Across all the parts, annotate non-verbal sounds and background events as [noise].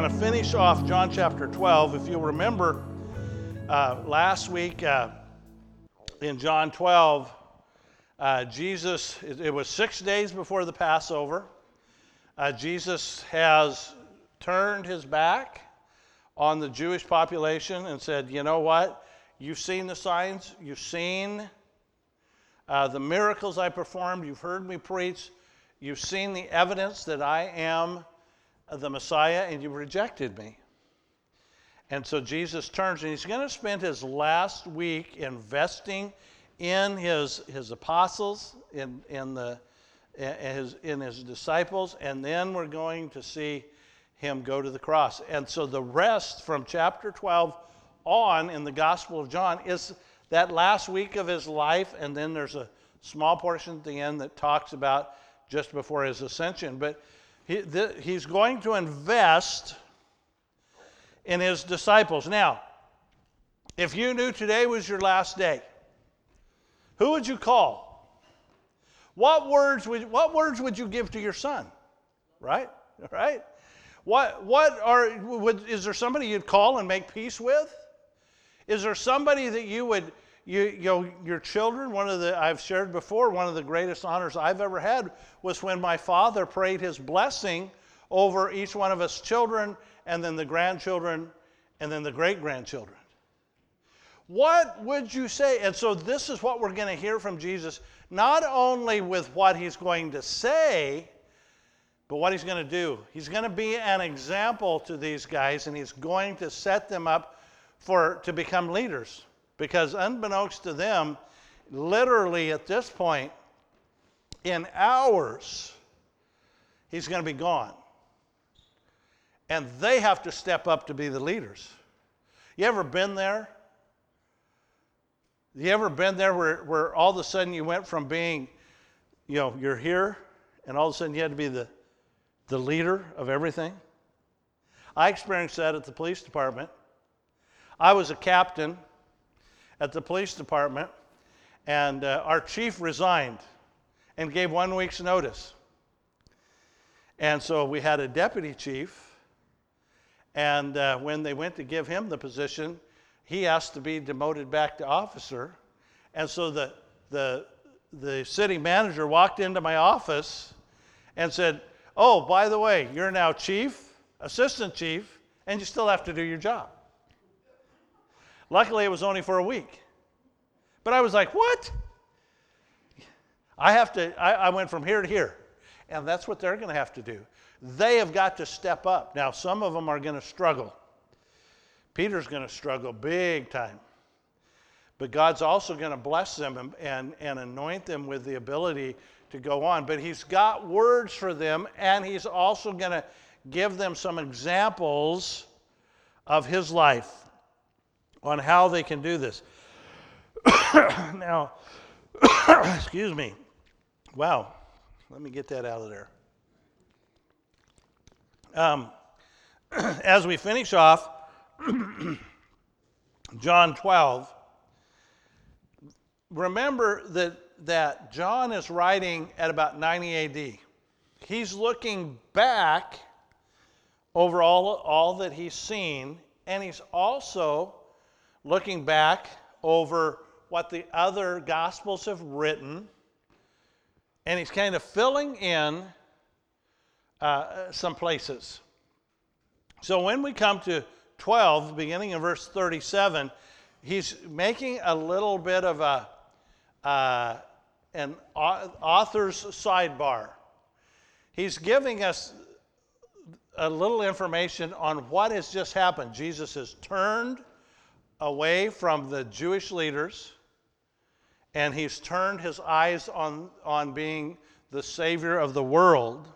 going to finish off John chapter 12. If you'll remember, uh, last week uh, in John 12, uh, Jesus, it, it, was six days before the Passover. Uh, Jesus has turned his back on the Jewish population and said, You know what? You've seen the signs, you've seen uh, the miracles I performed, you've heard me preach, you've seen the evidence that I am the Messiah and you rejected me. And so Jesus turns and he's going to spend his last week investing in his, his apostles, in, in, the, in, his, in his disciples, and then we're going to see him go to the cross. And so the rest from chapter 12 on in the Gospel of John is that last week of his life, and then there's a small portion at the end that talks about just before his ascension. But he, the, he's going to invest in his disciples. Now, if you knew today was your last day, who would you call? What words would, what words would you give to your son? Right? [laughs] Right? What, what are, would, is there somebody you'd call and make peace with? Is there somebody that you would you, you know, your children, one of the, I've shared before, one of the greatest honors I've ever had was when my father prayed his blessing over each one of us children, and then the grandchildren, and then the great grandchildren. What would you say? And so, this is what we're going to hear from Jesus, not only with what he's going to say, but what he's going to do. He's going to be an example to these guys, and he's going to set them up for, to become leaders. Because unbeknownst to them, literally at this point, in hours, he's going to be gone. And they have to step up to be the leaders. You ever been there? You ever been there where, where all of a sudden you went from being, you know, you're here, and all of a sudden you had to be the, the leader of everything? I experienced that at the police department. I was a captain at the police department, and uh, our chief resigned and gave one week's notice. And so we had a deputy chief, and uh, when they went to give him the position, he asked to be demoted back to officer. And so the, the, the city manager walked into my office and said, Oh, by the way, you're now chief, assistant chief, and you still have to do your job. Luckily, it was only for a week. But I was like, what? I have to, I, I went from here to here. And that's what they're going to have to do. They have got to step up. Now, some of them are going to struggle. Peter's going to struggle big time. But God's also going to bless them and, and, and anoint them with the ability to go on. But He's got words for them, and He's also going to give them some examples of His life on how they can do this. [coughs] now, [coughs] excuse me. Wow. Let me get that out of there. Um, [coughs] as we finish off John 12, remember that, that John is writing at about 90 AD. He's looking back over all, all that he's seen, and he's also looking back over what the other gospels have written, and he's kind of filling in uh, some places. So when we come to 12, beginning in verse 37, he's making a little bit of a uh, an author's sidebar. He's giving us a little information on what has just happened. Jesus has turned away from the Jewish leaders and he's turned his eyes on, on being the Savior of the world.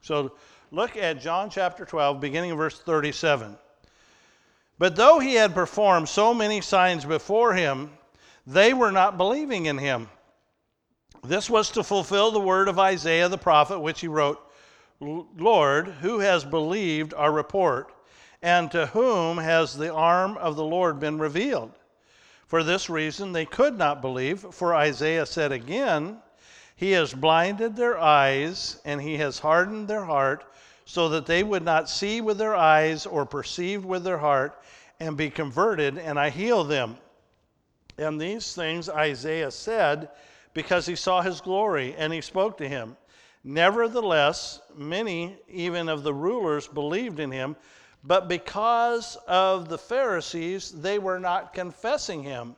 So look at John chapter 12, beginning of verse 37. But though he had performed so many signs before him, they were not believing in him. This was to fulfill the word of Isaiah the prophet, which he wrote Lord, who has believed our report? And to whom has the arm of the Lord been revealed? For this reason they could not believe, for Isaiah said again, He has blinded their eyes, and He has hardened their heart, so that they would not see with their eyes or perceive with their heart and be converted, and I heal them. And these things Isaiah said because he saw his glory, and he spoke to him. Nevertheless, many, even of the rulers, believed in him, but because of the Pharisees, they were not confessing him,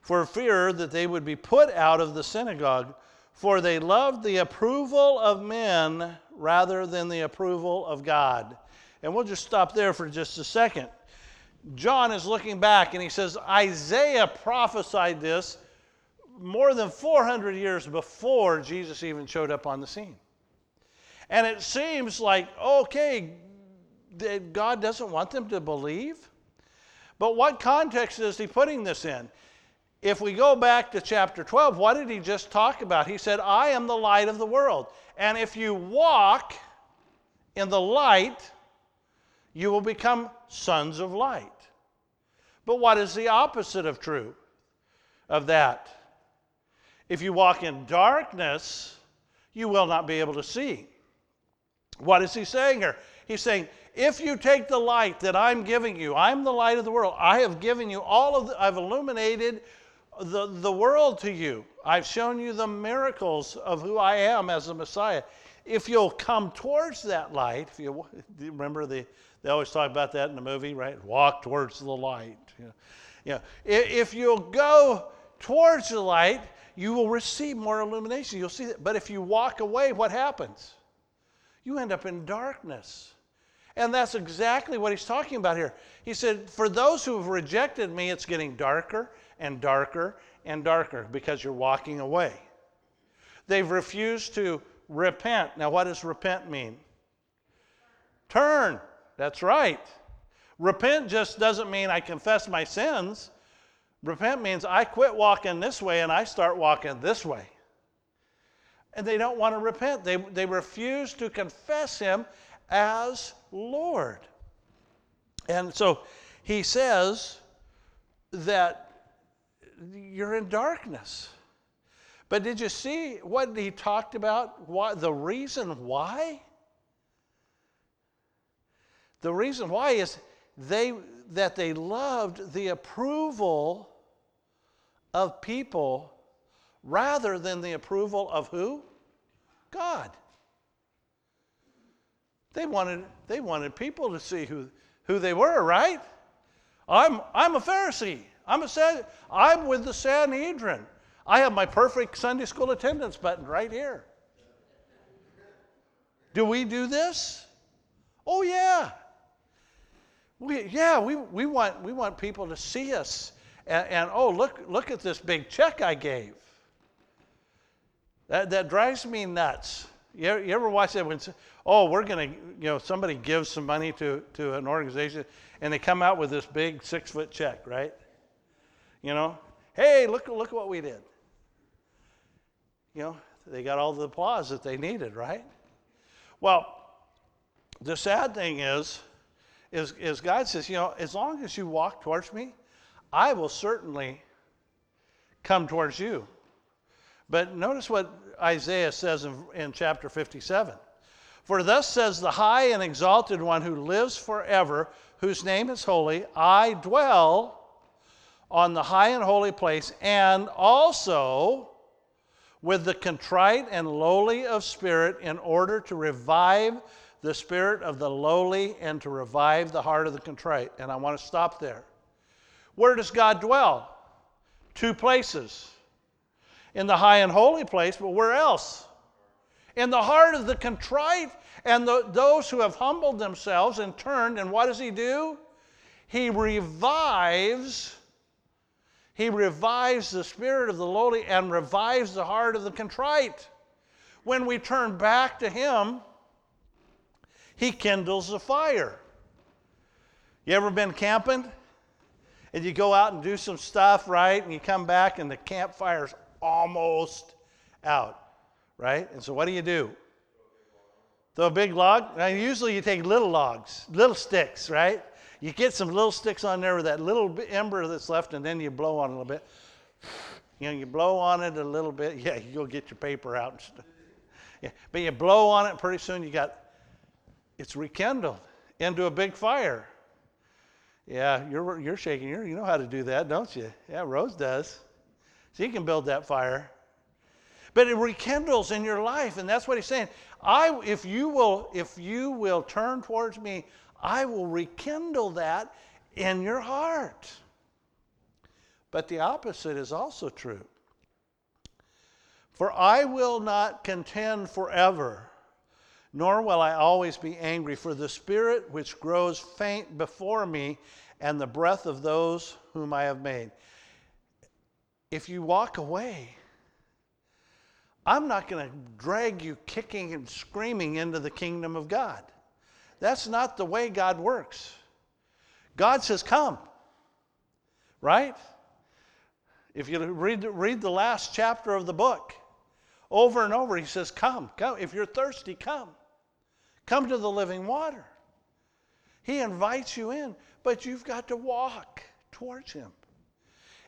for fear that they would be put out of the synagogue. For they loved the approval of men rather than the approval of God. And we'll just stop there for just a second. John is looking back and he says, Isaiah prophesied this more than 400 years before Jesus even showed up on the scene. And it seems like, okay, God doesn't want them to believe. But what context is he putting this in? If we go back to chapter 12, what did he just talk about? He said, I am the light of the world. And if you walk in the light, you will become sons of light. But what is the opposite of true of that? If you walk in darkness, you will not be able to see. What is he saying here? He's saying, if you take the light that I'm giving you, I'm the light of the world. I have given you all of the, I've illuminated the, the world to you. I've shown you the miracles of who I am as a Messiah. If you'll come towards that light, if you, remember the, they always talk about that in the movie, right? Walk towards the light. You know, you know, if you'll go towards the light, you will receive more illumination. You'll see that. But if you walk away, what happens? You end up in darkness. And that's exactly what he's talking about here. He said, For those who have rejected me, it's getting darker and darker and darker because you're walking away. They've refused to repent. Now, what does repent mean? Turn. That's right. Repent just doesn't mean I confess my sins. Repent means I quit walking this way and I start walking this way. And they don't want to repent. They, they refuse to confess Him as Lord. And so he says that you're in darkness. But did you see what he talked about? What, the reason why? The reason why is they, that they loved the approval of people rather than the approval of who? God. They wanted, they wanted people to see who, who they were, right? I'm, I'm a Pharisee. I'm, a, I'm with the Sanhedrin. I have my perfect Sunday school attendance button right here. Do we do this? Oh, yeah. We, yeah, we, we, want, we want people to see us and, and, oh, look, look at this big check I gave. That, that drives me nuts. You ever, you ever watch that when, oh, we're going to, you know, somebody gives some money to, to an organization and they come out with this big six foot check, right? You know, hey, look, look what we did. You know, they got all the applause that they needed, right? Well, the sad thing is, is, is God says, you know, as long as you walk towards me, I will certainly come towards you. But notice what Isaiah says in, in chapter 57. For thus says the high and exalted one who lives forever, whose name is holy, I dwell on the high and holy place, and also with the contrite and lowly of spirit, in order to revive the spirit of the lowly and to revive the heart of the contrite. And I want to stop there. Where does God dwell? Two places. In the high and holy place, but where else? In the heart of the contrite and the, those who have humbled themselves and turned. And what does He do? He revives. He revives the spirit of the lowly and revives the heart of the contrite. When we turn back to Him, he kindles the fire. You ever been camping? And you go out and do some stuff, right? And you come back and the campfire's almost out, right? And so what do you do? Throw a big log? Now, usually you take little logs, little sticks, right? You get some little sticks on there with that little ember that's left, and then you blow on it a little bit. You know, you blow on it a little bit. [laughs] Yeah, you go get your paper out and stuff. Yeah, but you blow on it, pretty soon you got it's rekindled into a big fire. Yeah, you're, you're shaking. You're, you know how to do that, don't you? Yeah, Rose does. She can build that fire. But it rekindles in your life, and that's what he's saying. I, if you will, if you will turn towards me, I will rekindle that in your heart. But the opposite is also true. For I will not contend forever, nor will I always be angry, for the spirit which grows faint before me and the breath of those whom I have made. If you walk away, I'm not going to drag you kicking and screaming into the kingdom of God. That's not the way God works. God says, Come. Right? If you read, read the last chapter of the book, over and over, he says, Come, come. If you're thirsty, come. Come to the living water. He invites you in, but you've got to walk towards him.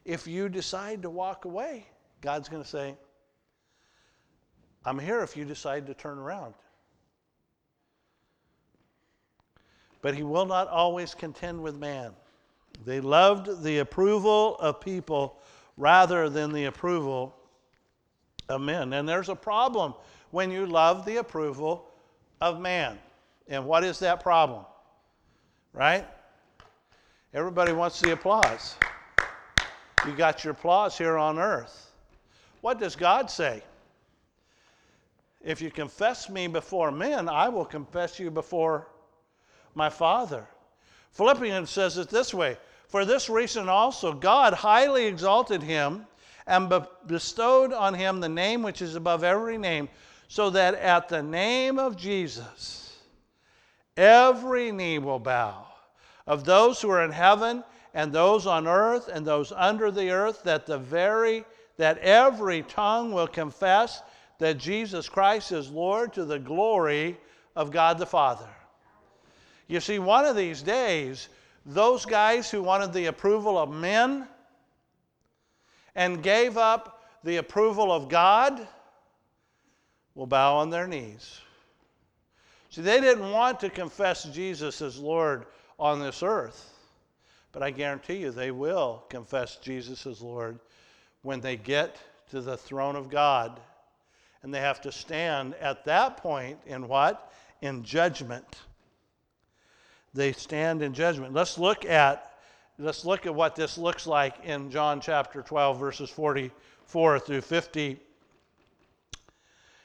If you decide to walk away, God's going to say, I'm here if you decide to turn around. But he will not always contend with man. They loved the approval of people rather than the approval of men. And there's a problem when you love the approval of man. And what is that problem? Right? Everybody wants the applause. You got your applause here on earth. What does God say? If you confess me before men, I will confess you before my Father. Philippians says it this way For this reason also, God highly exalted him and bestowed on him the name which is above every name, so that at the name of Jesus, every knee will bow of those who are in heaven and those on earth and those under the earth, that the very that every tongue will confess that Jesus Christ is Lord to the glory of God the Father. You see, one of these days, those guys who wanted the approval of men and gave up the approval of God will bow on their knees. See, they didn't want to confess Jesus as Lord on this earth, but I guarantee you they will confess Jesus as Lord when they get to the throne of God. And they have to stand at that point in what? In judgment. They stand in judgment. Let's look at let's look at what this looks like in John chapter 12, verses 44 through 50.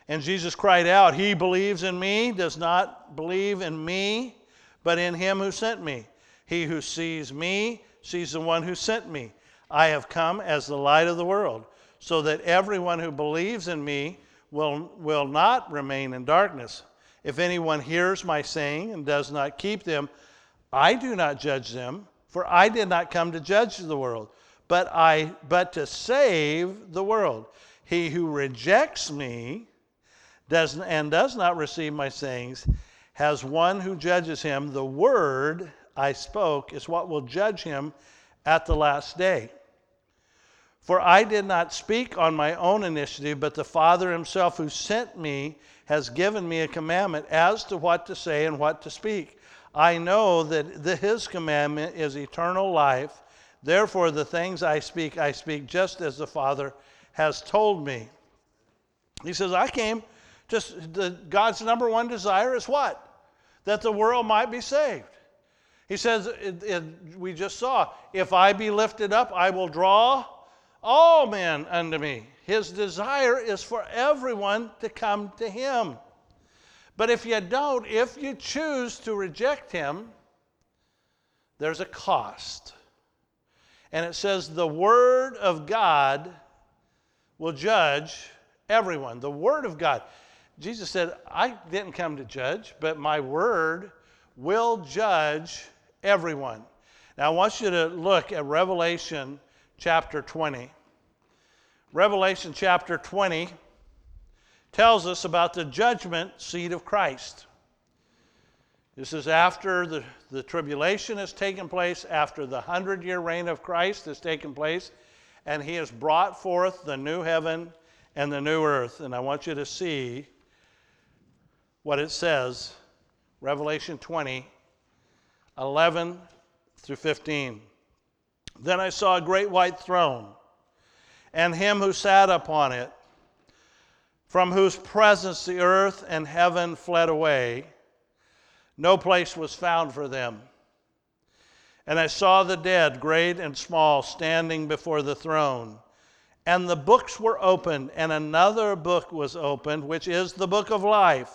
And Jesus cried out, He believes in me, does not believe in me, but in him who sent me. He who sees me sees the one who sent me. I have come as the light of the world, so that everyone who believes in me will, will not remain in darkness. If anyone hears my saying and does not keep them, I do not judge them for I did not come to judge the world, but I but to save the world. He who rejects me does and does not receive my sayings has one who judges him. The word I spoke is what will judge him at the last day. For I did not speak on my own initiative, but the Father himself who sent me has given me a commandment as to what to say and what to speak. I know that the, his commandment is eternal life. Therefore, the things I speak, I speak just as the Father has told me. He says, I came, just the, God's number one desire is what? That the world might be saved. He says, it, it, we just saw, if I be lifted up, I will draw all men unto me. His desire is for everyone to come to him. But if you don't, if you choose to reject him, there's a cost. And it says the Word of God will judge everyone. The Word of God. Jesus said, I didn't come to judge, but my Word will judge everyone. Now, I want you to look at Revelation chapter 20. Revelation chapter 20 tells us about the judgment seat of Christ. This is after the, the tribulation has taken place, after the hundred year reign of Christ has taken place, and he has brought forth the new heaven and the new earth. And I want you to see what it says Revelation 20, 11 through 15. Then I saw a great white throne, and him who sat upon it, from whose presence the earth and heaven fled away. No place was found for them. And I saw the dead, great and small, standing before the throne. And the books were opened, and another book was opened, which is the book of life.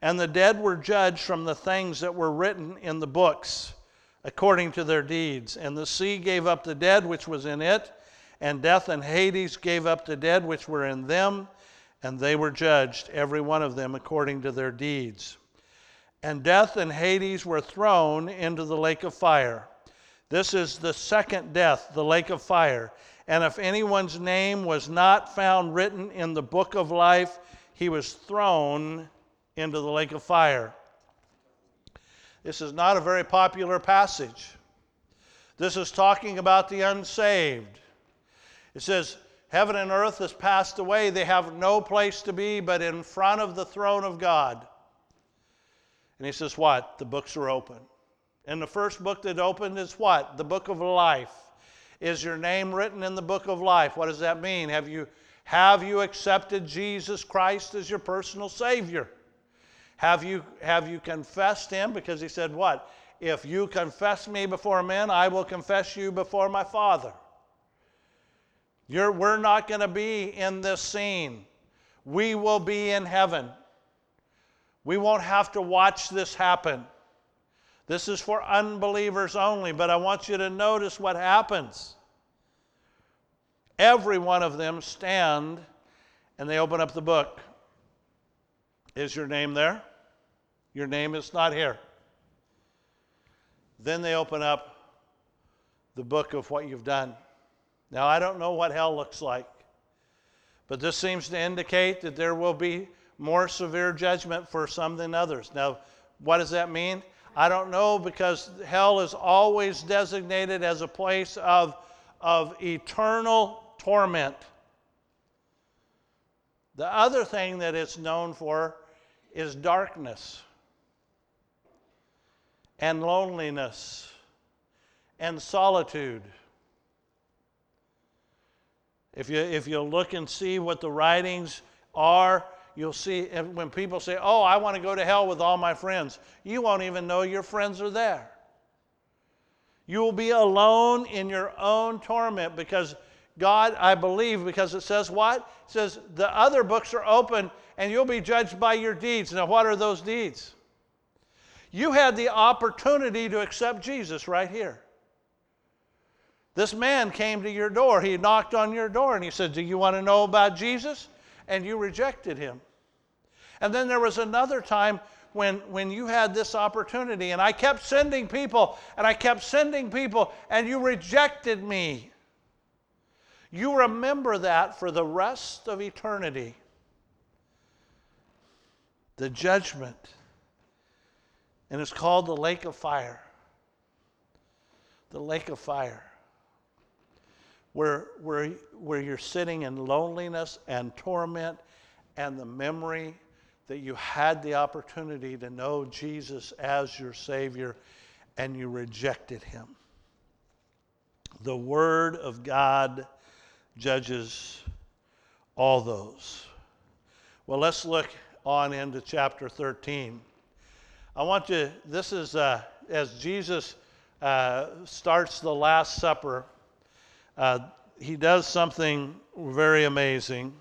And the dead were judged from the things that were written in the books, according to their deeds. And the sea gave up the dead which was in it, and death and Hades gave up the dead which were in them, and they were judged, every one of them according to their deeds. And death and Hades were thrown into the lake of fire. This is the second death, the lake of fire. And if anyone's name was not found written in the book of life, he was thrown into the lake of fire. This is not a very popular passage. This is talking about the unsaved. It says, Heaven and earth has passed away. They have no place to be but in front of the throne of God. And he says, What? The books are open. And the first book that opened is what? The book of life. Is your name written in the book of life? What does that mean? Have you, have you accepted Jesus Christ as your personal Savior? Have you, have you confessed Him? Because He said, What? If you confess me before men, I will confess you before my Father. You're, we're not going to be in this scene. We will be in heaven. We won't have to watch this happen. This is for unbelievers only, but I want you to notice what happens. Every one of them stand and they open up the book. Is your name there? Your name is not here. Then they open up the book of what you've done. Now, I don't know what hell looks like, but this seems to indicate that there will be more severe judgment for some than others. Now, what does that mean? I don't know because hell is always designated as a place of, of eternal torment. The other thing that it's known for is darkness and loneliness and solitude. If you, if you look and see what the writings are, you'll see when people say, Oh, I want to go to hell with all my friends, you won't even know your friends are there. You will be alone in your own torment because God, I believe, because it says what? It says the other books are open and you'll be judged by your deeds. Now, what are those deeds? You had the opportunity to accept Jesus right here. This man came to your door. He knocked on your door and he said, Do you want to know about Jesus? And you rejected him. And then there was another time when, when you had this opportunity, and I kept sending people, and I kept sending people, and you rejected me. You remember that for the rest of eternity. The judgment. And it's called the lake of fire. The lake of fire. Where, where, where you're sitting in loneliness and torment and the memory that you had the opportunity to know Jesus as your Savior and you rejected Him. The Word of God judges all those. Well, let's look on into chapter 13. I want to, this is uh, as Jesus uh, starts the Last Supper, uh, he does something very amazing.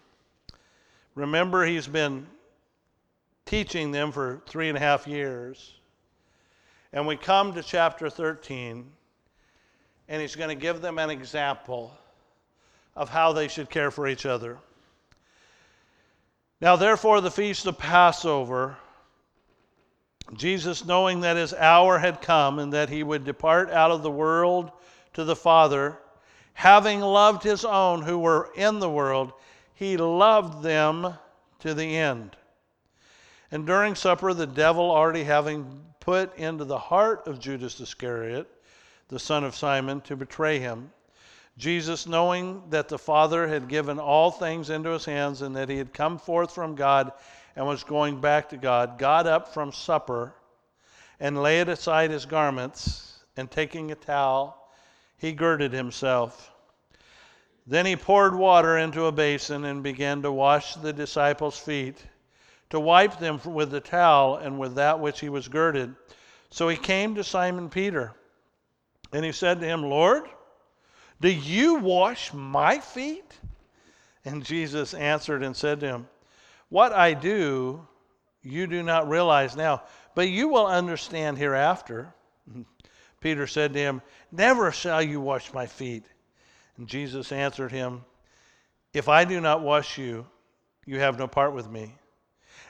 Remember, he's been teaching them for three and a half years. And we come to chapter 13, and he's going to give them an example of how they should care for each other. Now, therefore, the feast of Passover, Jesus, knowing that his hour had come and that he would depart out of the world to the Father, having loved his own who were in the world, he loved them to the end. And during supper, the devil already having put into the heart of Judas Iscariot, the son of Simon, to betray him, Jesus, knowing that the Father had given all things into his hands and that he had come forth from God and was going back to God, got up from supper and laid aside his garments, and taking a towel, he girded himself. Then he poured water into a basin and began to wash the disciples' feet, to wipe them with the towel and with that which he was girded. So he came to Simon Peter, and he said to him, Lord, do you wash my feet? And Jesus answered and said to him, What I do, you do not realize now, but you will understand hereafter. [laughs] Peter said to him, Never shall you wash my feet. And Jesus answered him, If I do not wash you, you have no part with me.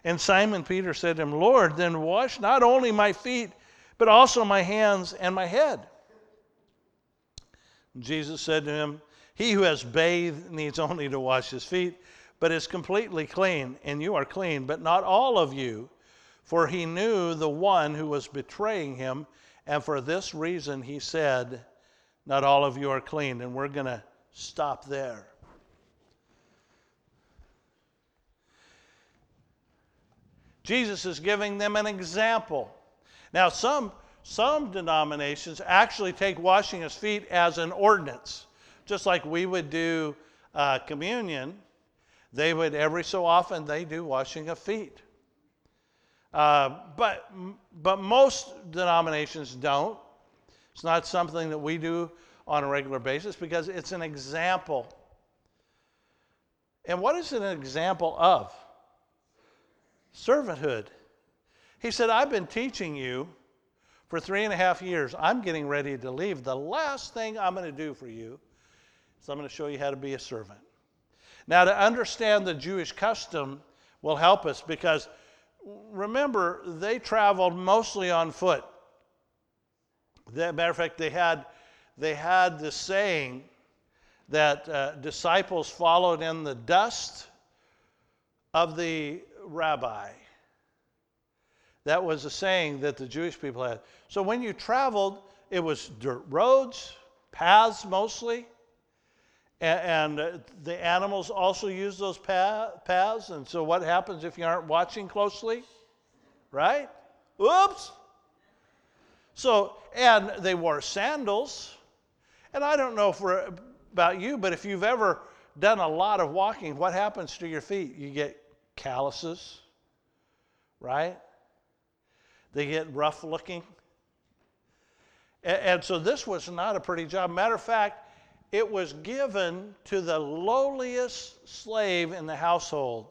And Simon Peter said to him, Lord, then wash not only my feet, but also my hands and my head. Jesus said to him, He who has bathed needs only to wash his feet, but is completely clean, and you are clean, but not all of you. For he knew the one who was betraying him, and for this reason he said, Not all of you are clean. And we're going to stop there. Jesus is giving them an example. Now, some some denominations actually take washing his feet as an ordinance, just like we would do uh, communion. They would every so often they do washing of feet. Uh, but but most denominations don't. It's not something that we do on a regular basis because it's an example. And what is it an example of? Servanthood. He said, I've been teaching you for three and a half years. I'm getting ready to leave. The last thing I'm going to do for you is I'm going to show you how to be a servant. Now, to understand the Jewish custom will help us because remember, they traveled mostly on foot. As matter of fact, they had, they had the saying that uh, disciples followed in the dust of the rabbi. That was a saying that the Jewish people had. So when you traveled, it was dirt roads, paths mostly, and, and the animals also use those paths. And so what happens if you aren't watching closely? Right? Oops! So, and they wore sandals. And I don't know about you, but if you've ever done a lot of walking, what happens to your feet? You get calluses, right? They get rough looking. And so this was not a pretty job. Matter of fact, it was given to the lowliest slave in the household.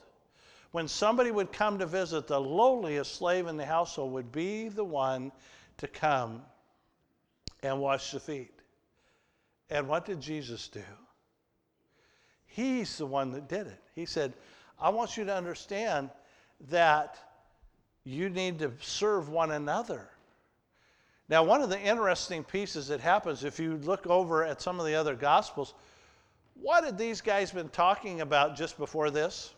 When somebody would come to visit, the lowliest slave in the household would be the one to come and wash the feet. And what did Jesus do? He's the one that did it. He said, I want you to understand that you need to serve one another. Now, one of the interesting pieces that happens if you look over at some of the other gospels, what had these guys been talking about just before this?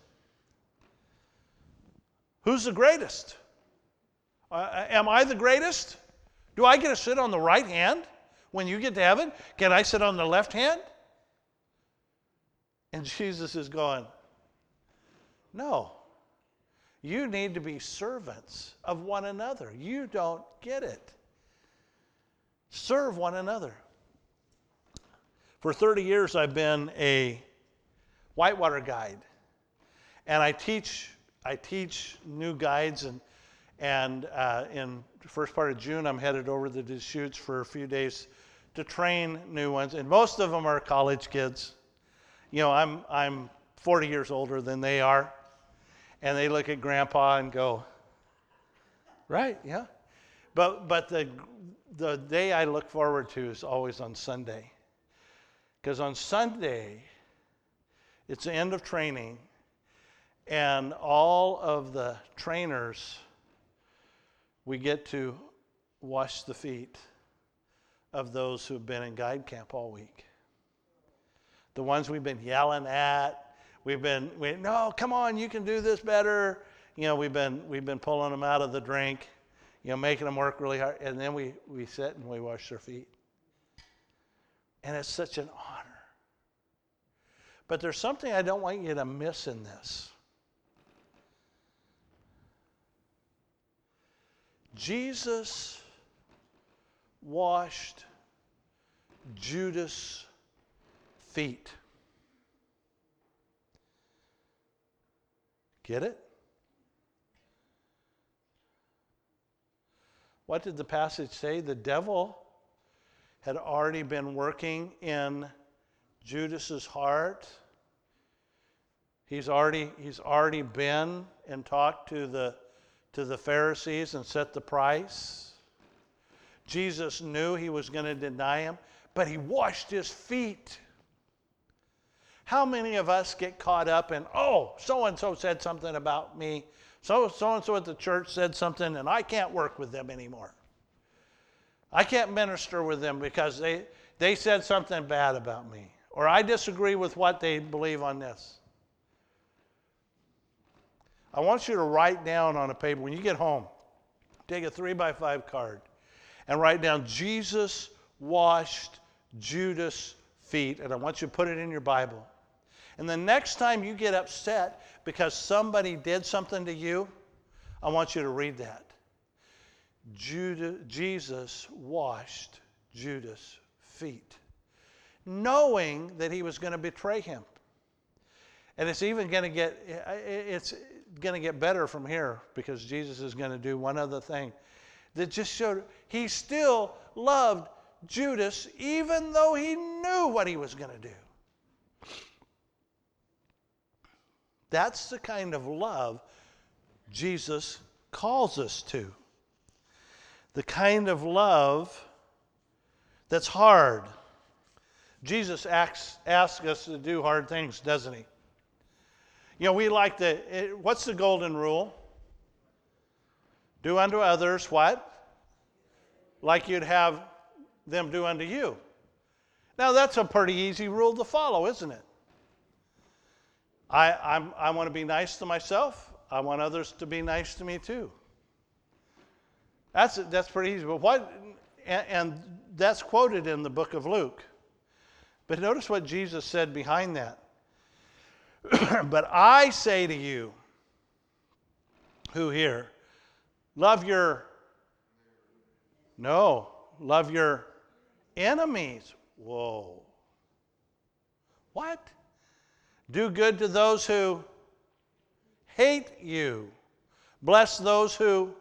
Who's the greatest? Uh, am I the greatest? Do I get to sit on the right hand when you get to heaven? Can I sit on the left hand? And [laughs] Jesus is going, No. You need to be servants of one another. You don't get it. Serve one another. For 30 years, I've been a whitewater guide, and I teach. I teach new guides, and and uh, in the first part of June, I'm headed over to the Deschutes for a few days to train new ones, and most of them are college kids. You know, I'm I'm 40 years older than they are, and they look at grandpa and go, right, yeah. But, but the, the day I look forward to is always on Sunday. Because on Sunday, it's the end of training, and all of the trainers, we get to wash the feet of those who've been in guide camp all week. The ones we've been yelling at, We've been, we, no, come on, you can do this better. You know, we've been, we've been pulling them out of the drink, you know, making them work really hard. And then we, we sit and we wash their feet. And it's such an honor. But there's something I don't want you to miss in this. Jesus washed Judas' feet. Get it? What did the passage say? The devil had already been working in Judas's heart. He's already, he's already been and talked to the, to the Pharisees and set the price. Jesus knew he was going to deny him, but he washed his feet. How many of us get caught up in, oh, so and so said something about me, so so and so at the church said something, and I can't work with them anymore. I can't minister with them because they, they said something bad about me, or I disagree with what they believe on this. I want you to write down on a paper when you get home, take a three by five card and write down Jesus washed Judas' feet, and I want you to put it in your Bible. And the next time you get upset because somebody did something to you, I want you to read that. Judah, Jesus washed Judas' feet, knowing that he was going to betray him. And it's even going to get it's going to get better from here because Jesus is going to do one other thing that just showed he still loved Judas even though he knew what he was going to do. That's the kind of love Jesus calls us to. The kind of love that's hard. Jesus asks, asks us to do hard things, doesn't he? You know, we like the, eh, what's the golden rule? Do unto others what? Like you'd have them do unto you. Now, that's a pretty easy rule to follow, isn't it? I, I'm, I want to be nice to myself. I want others to be nice to me too. That's, that's pretty easy. But what, and, and that's quoted in the book of Luke. But notice what Jesus said behind that. [clears throat] but I say to you, who here, love your, no, love your enemies. Whoa. What? Do good to those who hate you. Bless those who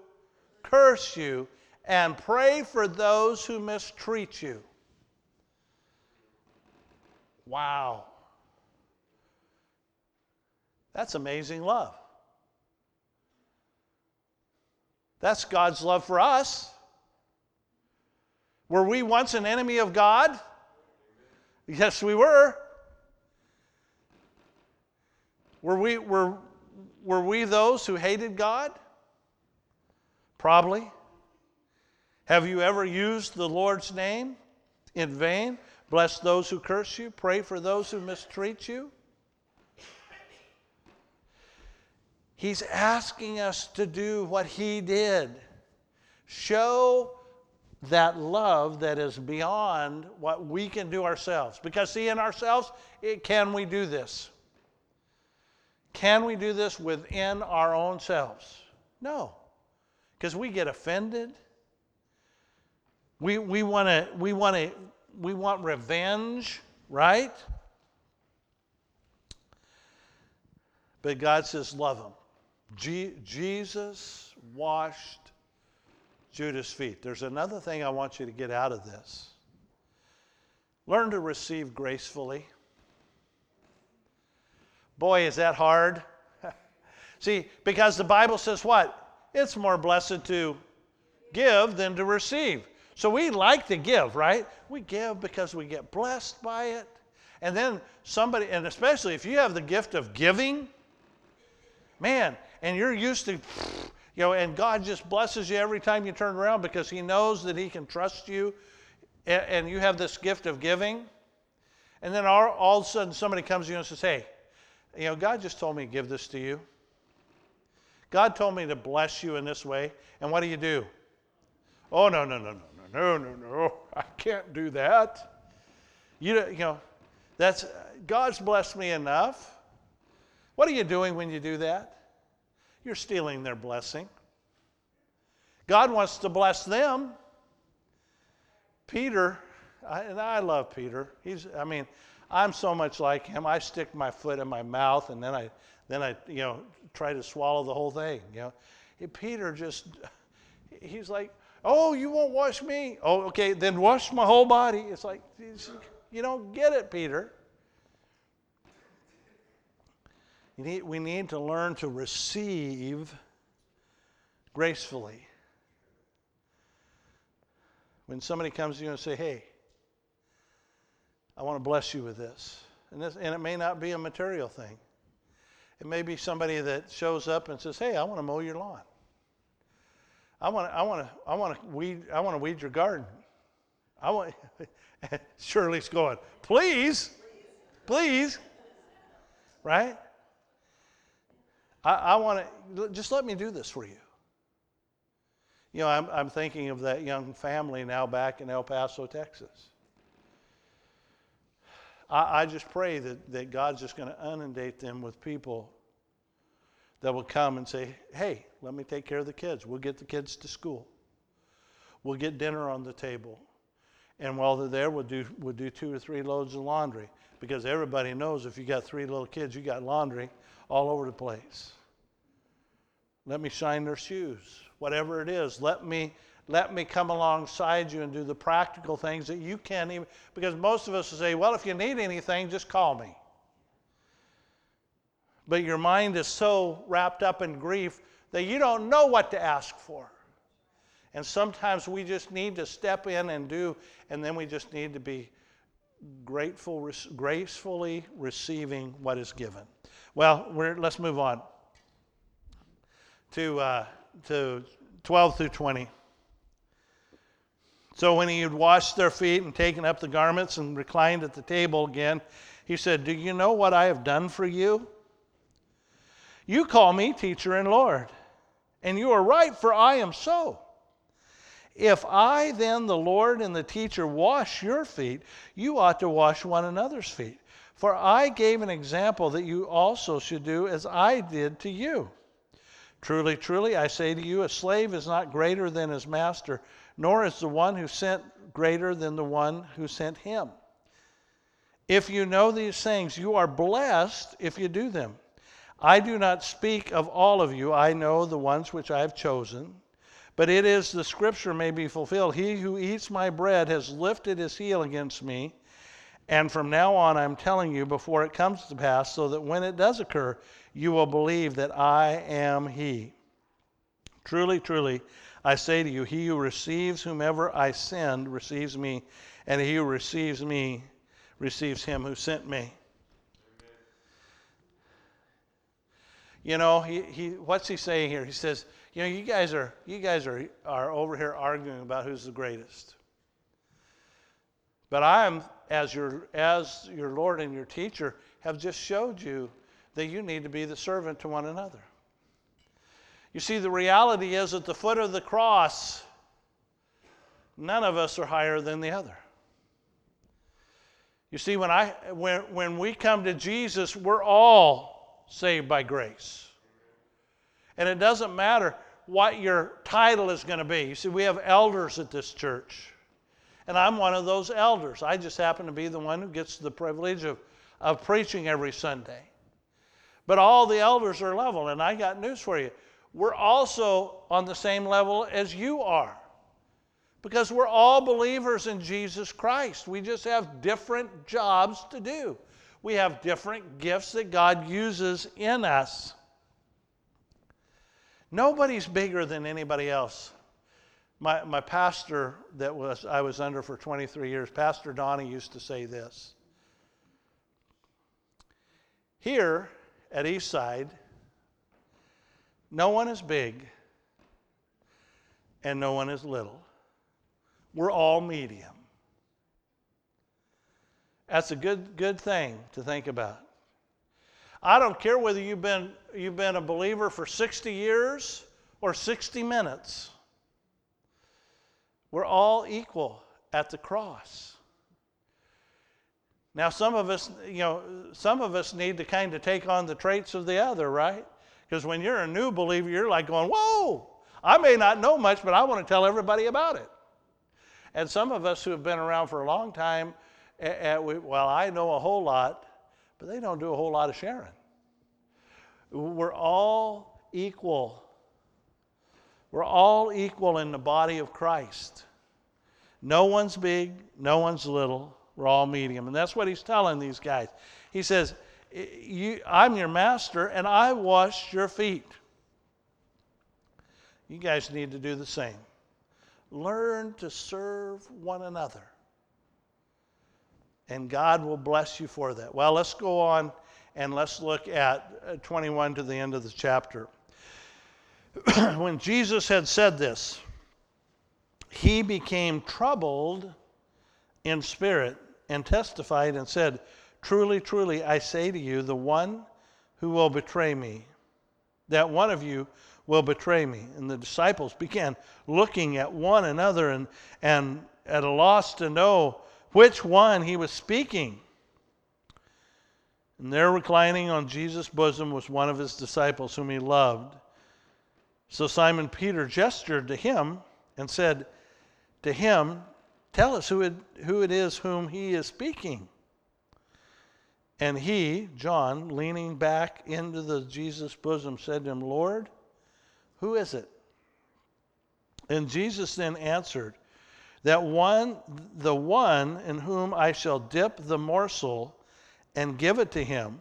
curse you. And pray for those who mistreat you. Wow. That's amazing love. That's God's love for us. Were we once an enemy of God? Yes, we were. Were we, were, were we those who hated God? Probably. Have you ever used the Lord's name in vain? Bless those who curse you, pray for those who mistreat you. He's asking us to do what he did. Show that love that is beyond what we can do ourselves. Because, see, in ourselves, it, can we do this? Can we do this within our own selves? No. Because we get offended. We, we want to, we want to, we want revenge, right? But God says, love them. Je- Jesus washed Judas' feet. There's another thing I want you to get out of this learn to receive gracefully. Boy, is that hard. [laughs] See, because the Bible says what? It's more blessed to give than to receive. So we like to give, right? We give because we get blessed by it. And then somebody, and especially if you have the gift of giving, man, and you're used to, you know, and God just blesses you every time you turn around because He knows that He can trust you, and, you have this gift of giving. And then all, all, of a sudden somebody comes to you and says, Hey, you know, God just told me to give this to you. God told me to bless you in this way. And what do you do? Oh, no, no, no, no, no, no, no, no. [laughs] I can't do that. You, you know, that's God's blessed me enough. What are you doing when you do that? You're stealing their blessing. God wants to bless them. Peter, I, and I love Peter. He's, I mean, I'm so much like him. I stick my foot in my mouth and then I, then I, you know, try to swallow the whole thing. You know, Peter just, he's like, oh, you won't wash me. Oh, okay, then wash my whole body. It's like, you don't get it, Peter. Need, we need to learn to receive gracefully. When somebody comes to you and say, hey, I want to bless you with this. And, this, and it may not be a material thing. It may be somebody that shows up and says, hey, I want to mow your lawn. I want to, I want to, I want to weed, I want to weed your garden. I want, [laughs] Shirley's going, please, please, right? I, I want to, just let me do this for you. You know, I'm, I'm thinking of that young family now back in El Paso, Texas. I, I just pray that, that God's just going to inundate them with people that will come and say, hey, let me take care of the kids. We'll get the kids to school. We'll get dinner on the table. And while they're there, we'll do, we'll do two or three loads of laundry. Because everybody knows if you got three little kids, you got laundry all over the place. Let me shine their shoes. Whatever it is, let me let me come alongside you and do the practical things that you can't even because most of us will say, well, if you need anything, just call me. But your mind is so wrapped up in grief that you don't know what to ask for. And sometimes we just need to step in and do, and then we just need to be grateful, gracefully receiving what is given. Well, let's move on to, uh, to 12 through 20. So when he had washed their feet and taken up the garments and reclined at the table again, he said, Do you know what I have done for you? You call me teacher and Lord, and you are right, for I am so. If I then, the Lord and the teacher, wash your feet, you ought to wash one another's feet. For I gave an example that you also should do as I did to you. Truly, truly, I say to you, a slave is not greater than his master, nor is the one who sent greater than the one who sent him. If you know these things, you are blessed if you do them. I do not speak of all of you, I know the ones which I have chosen. But it is the scripture may be fulfilled. He who eats my bread has lifted his heel against me. And from now on, I'm telling you before it comes to pass, so that when it does occur, you will believe that I am He. Truly, truly, I say to you, he who receives whomever I send receives me, and he who receives me receives him who sent me. You know, he, he, what's he saying here? He says, you know, you guys are you guys are, are over here arguing about who's the greatest. But I am, as your as your Lord and your teacher, have just showed you that you need to be the servant to one another. You see, the reality is at the foot of the cross, none of us are higher than the other. You see, when, I, when, when we come to Jesus, we're all saved by grace. And it doesn't matter what your title is going to be. You see, we have elders at this church. And I'm one of those elders. I just happen to be the one who gets the privilege of, of preaching every Sunday. But all the elders are level, and I got news for you. We're also on the same level as you are. Because we're all believers in Jesus Christ. We just have different jobs to do. We have different gifts that God uses in us. Nobody's bigger than anybody else. My, my pastor that was I was under for 23 years, Pastor Donnie used to say this. Here, at Eastside, no one is big and no one is little. We're all medium. That's a good, good thing to think about. I don't care whether you've been, you've been a believer for 60 years or 60 minutes. We're all equal at the cross. Now, some of us, you know, some of us need to kind of take on the traits of the other, right? Because when you're a new believer, you're like going, whoa, I may not know much, but I want to tell everybody about it. And some of us who have been around for a long time, uh, we, well, I know a whole lot, but they don't do a whole lot of sharing. We're all equal. We're all equal in the body of Christ. No one's big, no one's little. We're all medium. And that's what he's telling these guys. He says, I'm your master, and I washed your feet. You guys need to do the same. Learn to serve one another. And God will bless you for that. Well, let's go on and let's look at uh, 21 to the end of the chapter. [clears throat] when Jesus had said this, he became troubled in spirit and testified and said, Truly, truly, I say to you, the one who will betray me, that one of you will betray me. And the disciples began looking at one another and, and at a loss to know which one he was speaking. And there, reclining on Jesus' bosom, was one of his disciples whom he loved. So Simon Peter gestured to him and said to him, Tell us who it, who it is whom he is speaking. And he, John, leaning back into the Jesus bosom, said to him, Lord, who is it? And Jesus then answered, That one, the one in whom I shall dip the morsel and give it to him.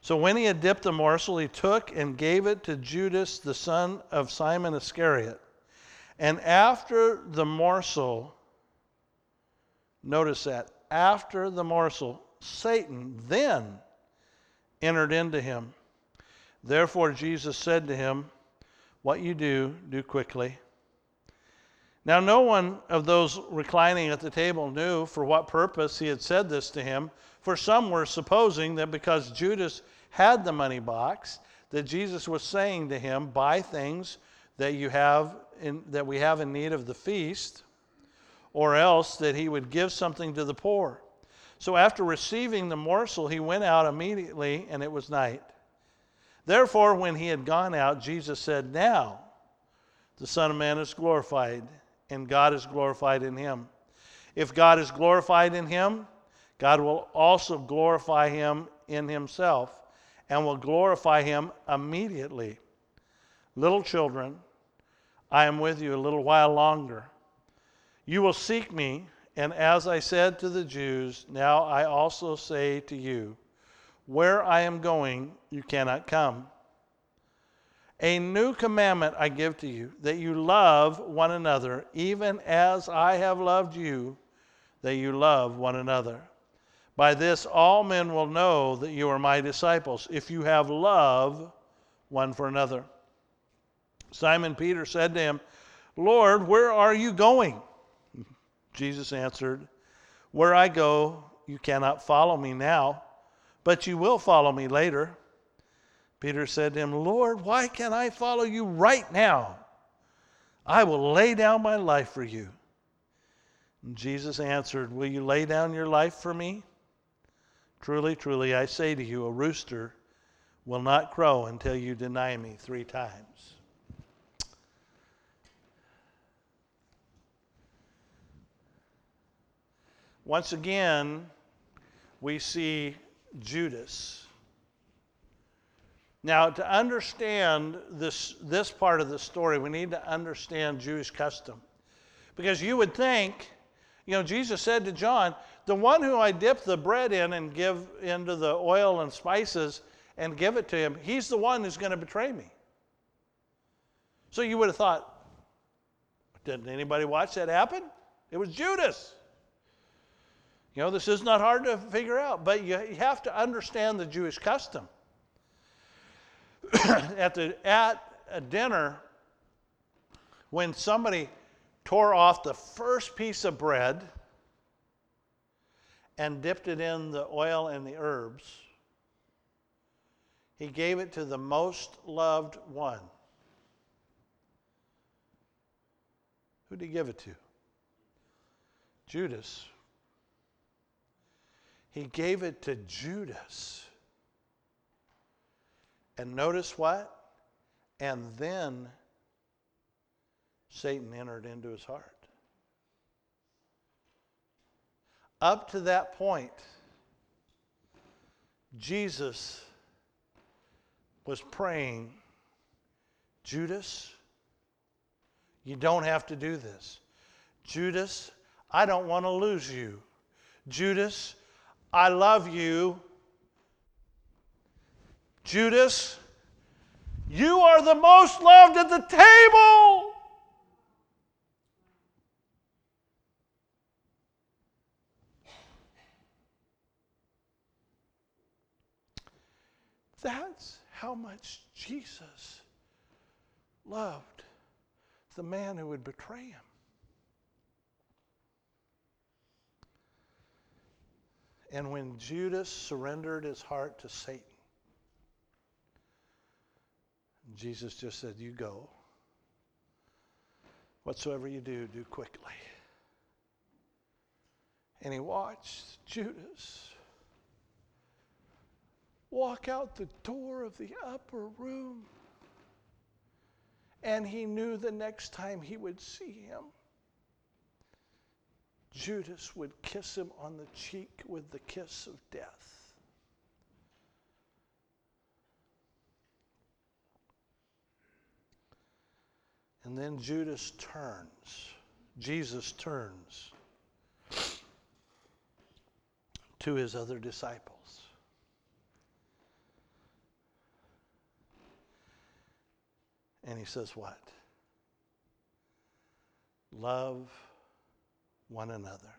So when he had dipped the morsel, he took and gave it to Judas, the son of Simon Iscariot. And after the morsel, notice that, after the morsel, Satan then entered into him. Therefore, Jesus said to him, What you do, do quickly. Now, no one of those reclining at the table knew for what purpose he had said this to him, for some were supposing that because Judas had the money box, that Jesus was saying to him, Buy things that you have in, that we have in need of the feast, or else that he would give something to the poor. So after receiving the morsel, he went out immediately, and it was night. Therefore, when he had gone out, Jesus said, Now the Son of Man is glorified, and God is glorified in him. If God is glorified in him, God will also glorify him in himself, and will glorify him immediately. Little children, I am with you a little while longer. You will seek me. And as I said to the Jews, now I also say to you, where I am going, you cannot come. A new commandment I give to you, that you love one another, even as I have loved you, that you love one another. By this all men will know that you are my disciples, if you have love one for another. Simon Peter said to him, Lord, where are you going? Jesus answered, Where I go, you cannot follow me now, but you will follow me later. Peter said to him, Lord, why can't I follow you right now? I will lay down my life for you. And Jesus answered, Will you lay down your life for me? Truly, truly, I say to you, a rooster will not crow until you deny me three times. Once again, we see Judas. Now, to understand this, this part of the story, we need to understand Jewish custom. Because you would think, you know, Jesus said to John, the one who I dip the bread in and give into the oil and spices and give it to him, he's the one who's going to betray me. So you would have thought, didn't anybody watch that happen? It was Judas. You know, this is not hard to figure out, but you, have to understand the Jewish custom. [clears throat] at, the, at a dinner, when somebody tore off the first piece of bread and dipped it in the oil and the herbs, he gave it to the most loved one. Who did he give it to? Judas. He gave it to Judas. And notice what? And then Satan entered into his heart. Up to that point, Jesus was praying, Judas, you don't have to do this. Judas, I don't want to lose you. Judas, I love you. Judas, you are the most loved at the table. That's how much Jesus loved the man who would betray him. And when Judas surrendered his heart to Satan, Jesus just said, You go. Whatsoever you do, do quickly. And he watched Judas walk out the door of the upper room. And he knew the next time he would see him, Judas would kiss him on the cheek with the kiss of death. And then Judas turns, Jesus turns to his other disciples. And he says, What? Love one another.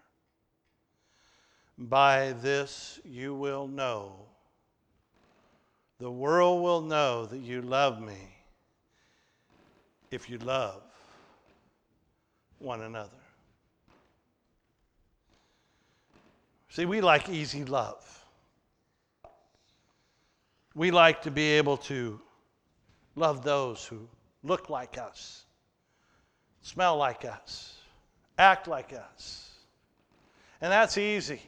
By this you will know, the world will know that you love me if you love one another. See, we like easy love. We like to be able to love those who look like us, smell like us, act like us. And that's easy.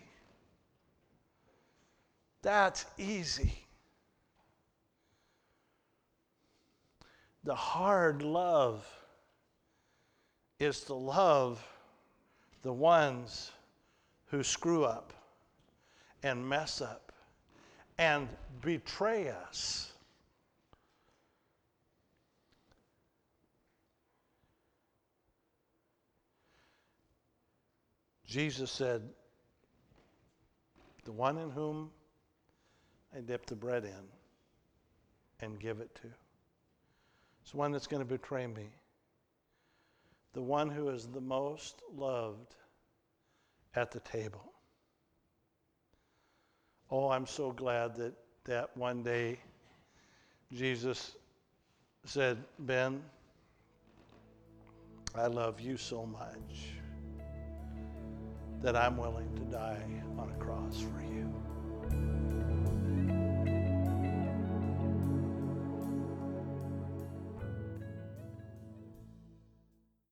That's easy. The hard love is to love the ones who screw up and mess up and betray us. Jesus said, The one in whom I dip the bread in and give it to. It's the one that's going to betray me. The one who is the most loved at the table. Oh, I'm so glad that, that one day Jesus said, Ben, I love you so much that I'm willing to die on a cross for you.